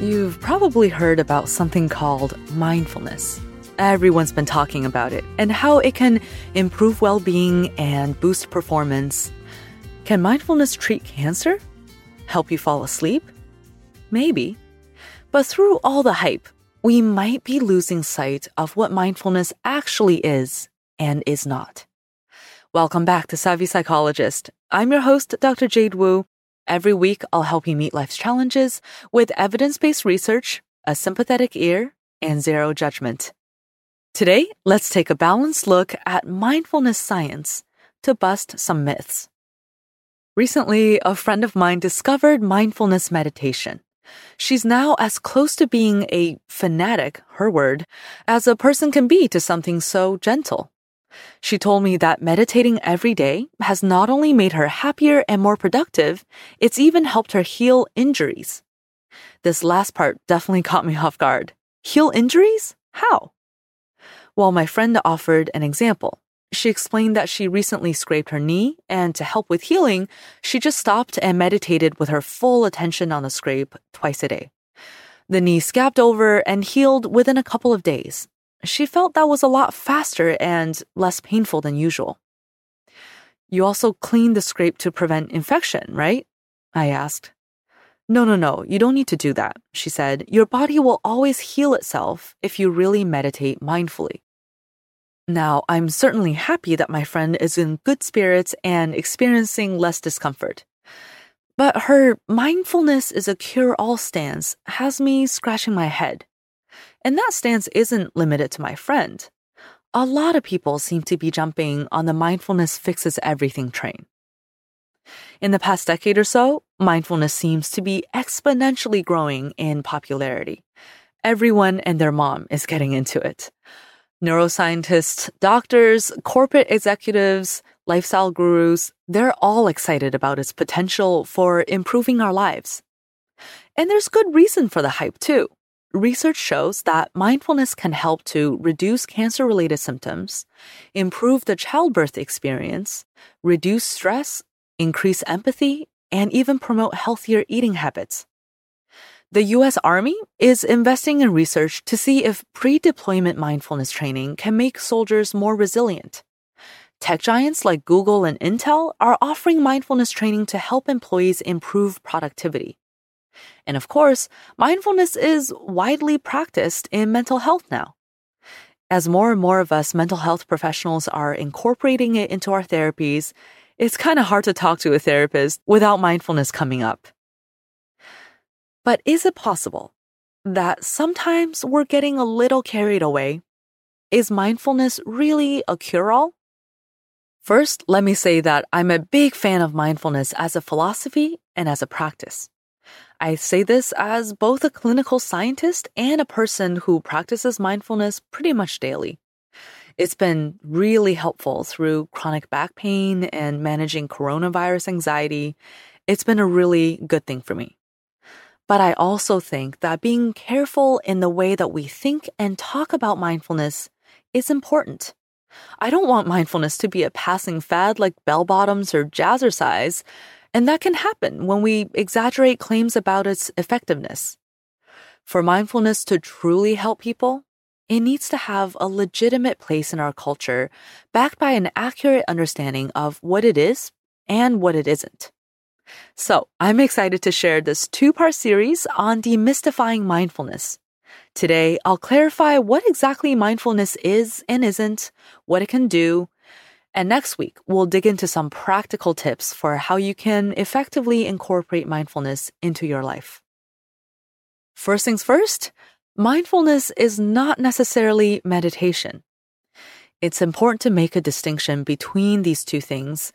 You've probably heard about something called mindfulness. Everyone's been talking about it and how it can improve well being and boost performance. Can mindfulness treat cancer? Help you fall asleep? Maybe. But through all the hype, we might be losing sight of what mindfulness actually is and is not. Welcome back to Savvy Psychologist. I'm your host, Dr. Jade Wu, Every week, I'll help you meet life's challenges with evidence based research, a sympathetic ear, and zero judgment. Today, let's take a balanced look at mindfulness science to bust some myths. Recently, a friend of mine discovered mindfulness meditation. She's now as close to being a fanatic, her word, as a person can be to something so gentle. She told me that meditating every day has not only made her happier and more productive, it's even helped her heal injuries. This last part definitely caught me off guard. Heal injuries? How? Well, my friend offered an example. She explained that she recently scraped her knee, and to help with healing, she just stopped and meditated with her full attention on the scrape twice a day. The knee scabbed over and healed within a couple of days. She felt that was a lot faster and less painful than usual. You also clean the scrape to prevent infection, right? I asked. No, no, no, you don't need to do that, she said. Your body will always heal itself if you really meditate mindfully. Now, I'm certainly happy that my friend is in good spirits and experiencing less discomfort. But her mindfulness is a cure all stance has me scratching my head. And that stance isn't limited to my friend. A lot of people seem to be jumping on the mindfulness fixes everything train. In the past decade or so, mindfulness seems to be exponentially growing in popularity. Everyone and their mom is getting into it. Neuroscientists, doctors, corporate executives, lifestyle gurus, they're all excited about its potential for improving our lives. And there's good reason for the hype too research shows that mindfulness can help to reduce cancer related symptoms, improve the childbirth experience, reduce stress, increase empathy, and even promote healthier eating habits. The US Army is investing in research to see if pre deployment mindfulness training can make soldiers more resilient. Tech giants like Google and Intel are offering mindfulness training to help employees improve productivity. And of course, mindfulness is widely practiced in mental health now. As more and more of us mental health professionals are incorporating it into our therapies, it's kind of hard to talk to a therapist without mindfulness coming up. But is it possible that sometimes we're getting a little carried away? Is mindfulness really a cure all? First, let me say that I'm a big fan of mindfulness as a philosophy and as a practice. I say this as both a clinical scientist and a person who practices mindfulness pretty much daily. It's been really helpful through chronic back pain and managing coronavirus anxiety. It's been a really good thing for me. But I also think that being careful in the way that we think and talk about mindfulness is important. I don't want mindfulness to be a passing fad like bell bottoms or jazzercise. And that can happen when we exaggerate claims about its effectiveness. For mindfulness to truly help people, it needs to have a legitimate place in our culture, backed by an accurate understanding of what it is and what it isn't. So, I'm excited to share this two part series on demystifying mindfulness. Today, I'll clarify what exactly mindfulness is and isn't, what it can do, and next week, we'll dig into some practical tips for how you can effectively incorporate mindfulness into your life. First things first, mindfulness is not necessarily meditation. It's important to make a distinction between these two things,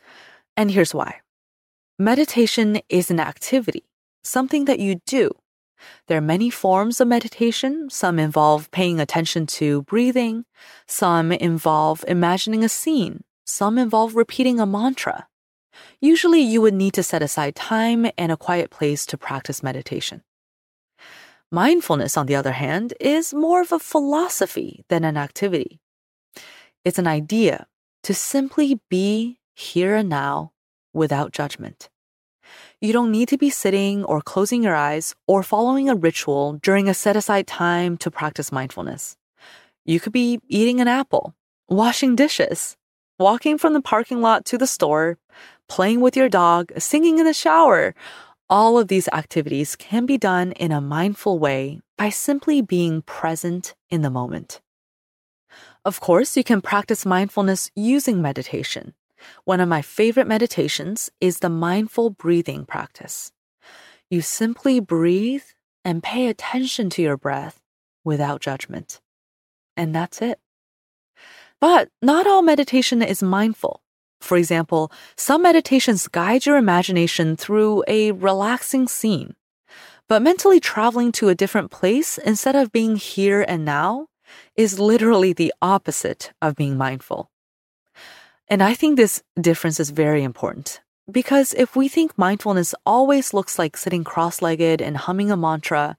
and here's why. Meditation is an activity, something that you do. There are many forms of meditation. Some involve paying attention to breathing, some involve imagining a scene, some involve repeating a mantra. Usually, you would need to set aside time and a quiet place to practice meditation. Mindfulness, on the other hand, is more of a philosophy than an activity. It's an idea to simply be here and now without judgment. You don't need to be sitting or closing your eyes or following a ritual during a set aside time to practice mindfulness. You could be eating an apple, washing dishes, walking from the parking lot to the store, playing with your dog, singing in the shower. All of these activities can be done in a mindful way by simply being present in the moment. Of course, you can practice mindfulness using meditation. One of my favorite meditations is the mindful breathing practice. You simply breathe and pay attention to your breath without judgment. And that's it. But not all meditation is mindful. For example, some meditations guide your imagination through a relaxing scene. But mentally traveling to a different place instead of being here and now is literally the opposite of being mindful. And I think this difference is very important because if we think mindfulness always looks like sitting cross legged and humming a mantra,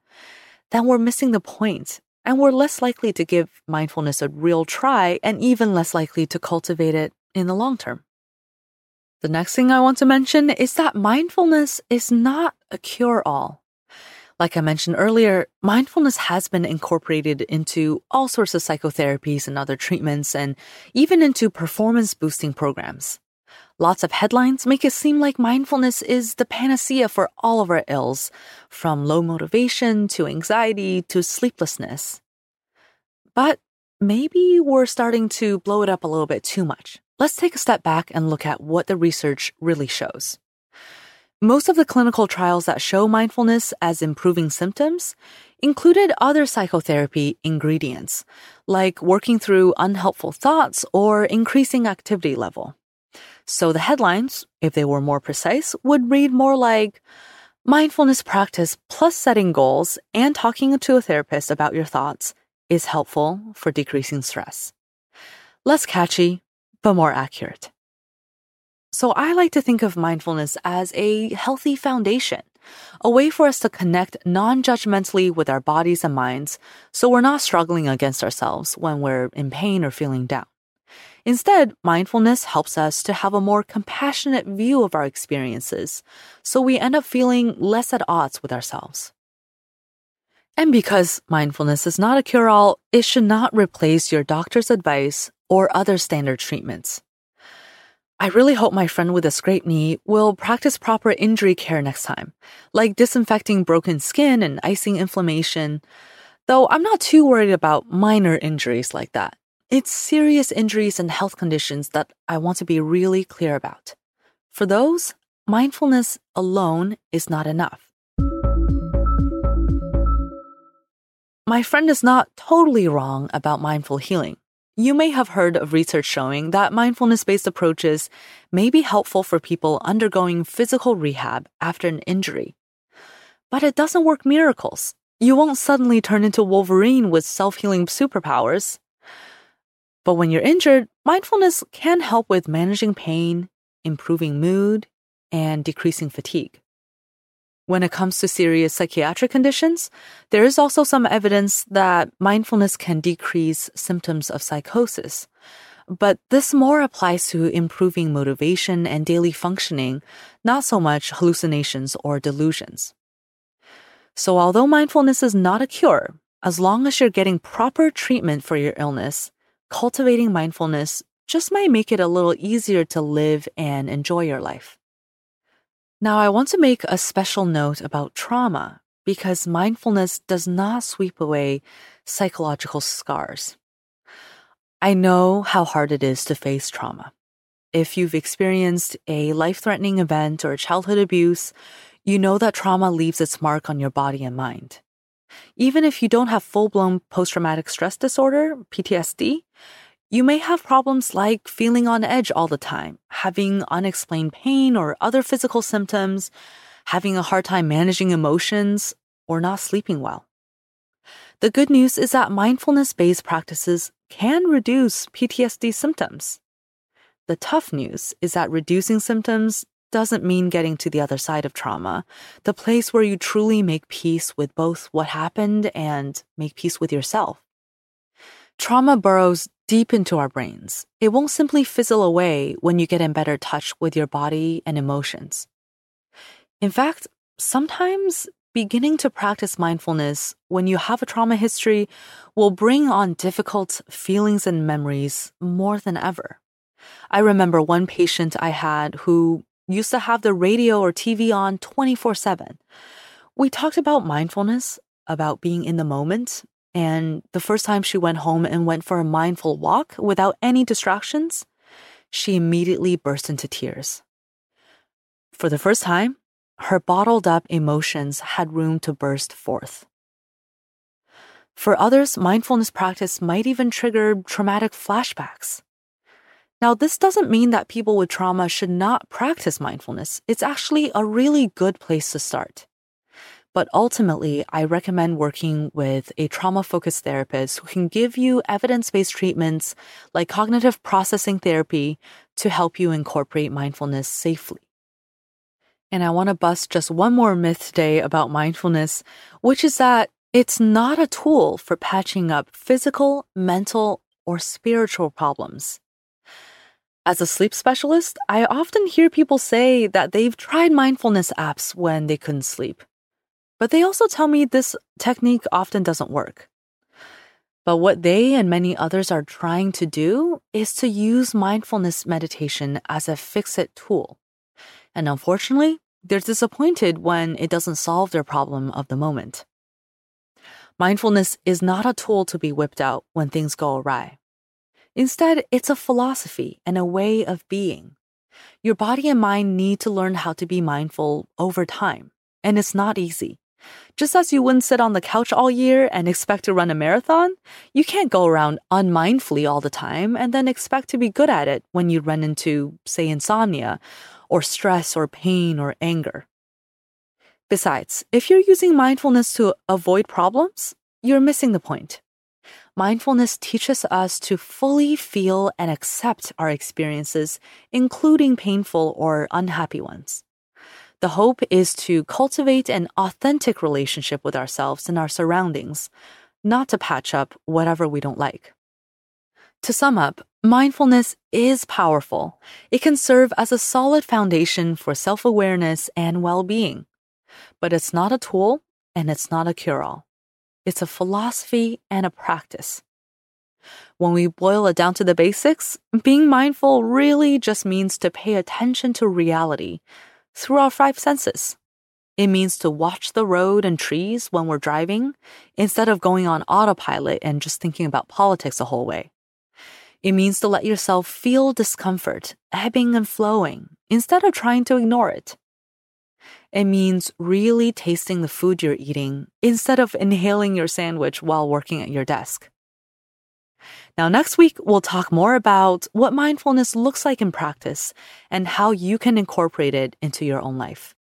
then we're missing the point and we're less likely to give mindfulness a real try and even less likely to cultivate it in the long term. The next thing I want to mention is that mindfulness is not a cure all. Like I mentioned earlier, mindfulness has been incorporated into all sorts of psychotherapies and other treatments, and even into performance boosting programs. Lots of headlines make it seem like mindfulness is the panacea for all of our ills, from low motivation to anxiety to sleeplessness. But maybe we're starting to blow it up a little bit too much. Let's take a step back and look at what the research really shows. Most of the clinical trials that show mindfulness as improving symptoms included other psychotherapy ingredients, like working through unhelpful thoughts or increasing activity level. So the headlines, if they were more precise, would read more like mindfulness practice plus setting goals and talking to a therapist about your thoughts is helpful for decreasing stress. Less catchy, but more accurate. So I like to think of mindfulness as a healthy foundation, a way for us to connect non judgmentally with our bodies and minds so we're not struggling against ourselves when we're in pain or feeling down. Instead, mindfulness helps us to have a more compassionate view of our experiences, so we end up feeling less at odds with ourselves. And because mindfulness is not a cure all, it should not replace your doctor's advice or other standard treatments. I really hope my friend with a scraped knee will practice proper injury care next time, like disinfecting broken skin and icing inflammation. Though I'm not too worried about minor injuries like that. It's serious injuries and health conditions that I want to be really clear about. For those, mindfulness alone is not enough. My friend is not totally wrong about mindful healing. You may have heard of research showing that mindfulness based approaches may be helpful for people undergoing physical rehab after an injury. But it doesn't work miracles. You won't suddenly turn into Wolverine with self healing superpowers. But when you're injured, mindfulness can help with managing pain, improving mood, and decreasing fatigue. When it comes to serious psychiatric conditions, there is also some evidence that mindfulness can decrease symptoms of psychosis. But this more applies to improving motivation and daily functioning, not so much hallucinations or delusions. So, although mindfulness is not a cure, as long as you're getting proper treatment for your illness, cultivating mindfulness just might make it a little easier to live and enjoy your life. Now, I want to make a special note about trauma because mindfulness does not sweep away psychological scars. I know how hard it is to face trauma. If you've experienced a life threatening event or childhood abuse, you know that trauma leaves its mark on your body and mind. Even if you don't have full blown post traumatic stress disorder, PTSD, You may have problems like feeling on edge all the time, having unexplained pain or other physical symptoms, having a hard time managing emotions, or not sleeping well. The good news is that mindfulness based practices can reduce PTSD symptoms. The tough news is that reducing symptoms doesn't mean getting to the other side of trauma, the place where you truly make peace with both what happened and make peace with yourself. Trauma burrows deep into our brains. It won't simply fizzle away when you get in better touch with your body and emotions. In fact, sometimes beginning to practice mindfulness when you have a trauma history will bring on difficult feelings and memories more than ever. I remember one patient I had who used to have the radio or TV on 24 7. We talked about mindfulness, about being in the moment, and the first time she went home and went for a mindful walk without any distractions, she immediately burst into tears. For the first time, her bottled up emotions had room to burst forth. For others, mindfulness practice might even trigger traumatic flashbacks. Now, this doesn't mean that people with trauma should not practice mindfulness. It's actually a really good place to start. But ultimately, I recommend working with a trauma focused therapist who can give you evidence based treatments like cognitive processing therapy to help you incorporate mindfulness safely. And I want to bust just one more myth today about mindfulness, which is that it's not a tool for patching up physical, mental, or spiritual problems. As a sleep specialist, I often hear people say that they've tried mindfulness apps when they couldn't sleep. But they also tell me this technique often doesn't work. But what they and many others are trying to do is to use mindfulness meditation as a fix it tool. And unfortunately, they're disappointed when it doesn't solve their problem of the moment. Mindfulness is not a tool to be whipped out when things go awry. Instead, it's a philosophy and a way of being. Your body and mind need to learn how to be mindful over time, and it's not easy. Just as you wouldn't sit on the couch all year and expect to run a marathon, you can't go around unmindfully all the time and then expect to be good at it when you run into, say, insomnia or stress or pain or anger. Besides, if you're using mindfulness to avoid problems, you're missing the point. Mindfulness teaches us to fully feel and accept our experiences, including painful or unhappy ones. The hope is to cultivate an authentic relationship with ourselves and our surroundings, not to patch up whatever we don't like. To sum up, mindfulness is powerful. It can serve as a solid foundation for self awareness and well being. But it's not a tool and it's not a cure all. It's a philosophy and a practice. When we boil it down to the basics, being mindful really just means to pay attention to reality through our five senses. It means to watch the road and trees when we're driving instead of going on autopilot and just thinking about politics the whole way. It means to let yourself feel discomfort, ebbing and flowing, instead of trying to ignore it. It means really tasting the food you're eating instead of inhaling your sandwich while working at your desk. Now, next week, we'll talk more about what mindfulness looks like in practice and how you can incorporate it into your own life.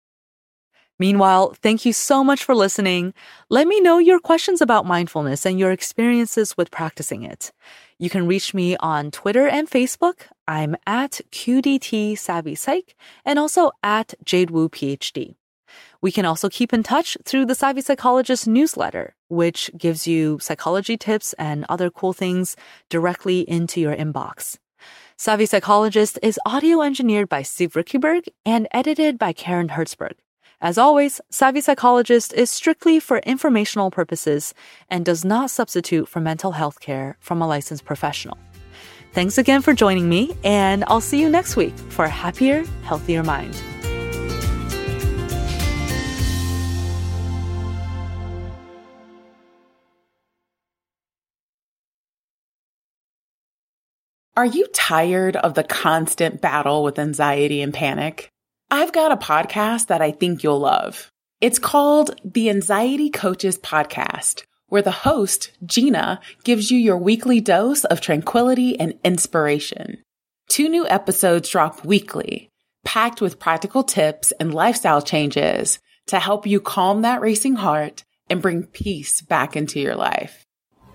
Meanwhile, thank you so much for listening. Let me know your questions about mindfulness and your experiences with practicing it. You can reach me on Twitter and Facebook. I'm at QDT Savvy Psych and also at Jade Wu PhD. We can also keep in touch through the Savvy Psychologist newsletter, which gives you psychology tips and other cool things directly into your inbox. Savvy Psychologist is audio engineered by Steve Riekeberg and edited by Karen Hertzberg. As always, Savvy Psychologist is strictly for informational purposes and does not substitute for mental health care from a licensed professional. Thanks again for joining me, and I'll see you next week for a happier, healthier mind. Are you tired of the constant battle with anxiety and panic? I've got a podcast that I think you'll love. It's called the Anxiety Coaches Podcast where the host, Gina, gives you your weekly dose of tranquility and inspiration. Two new episodes drop weekly, packed with practical tips and lifestyle changes to help you calm that racing heart and bring peace back into your life.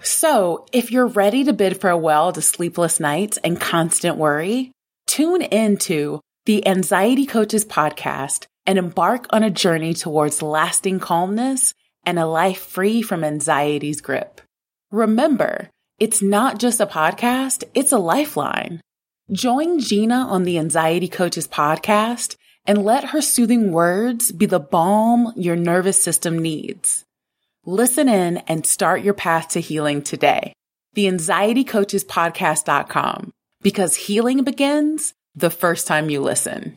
So if you're ready to bid farewell to sleepless nights and constant worry, tune into the Anxiety Coaches podcast and embark on a journey towards lasting calmness and a life free from anxiety's grip. Remember, it's not just a podcast, it's a lifeline. Join Gina on the Anxiety Coaches podcast and let her soothing words be the balm your nervous system needs. Listen in and start your path to healing today. The Anxiety Coaches Podcast.com because healing begins the first time you listen.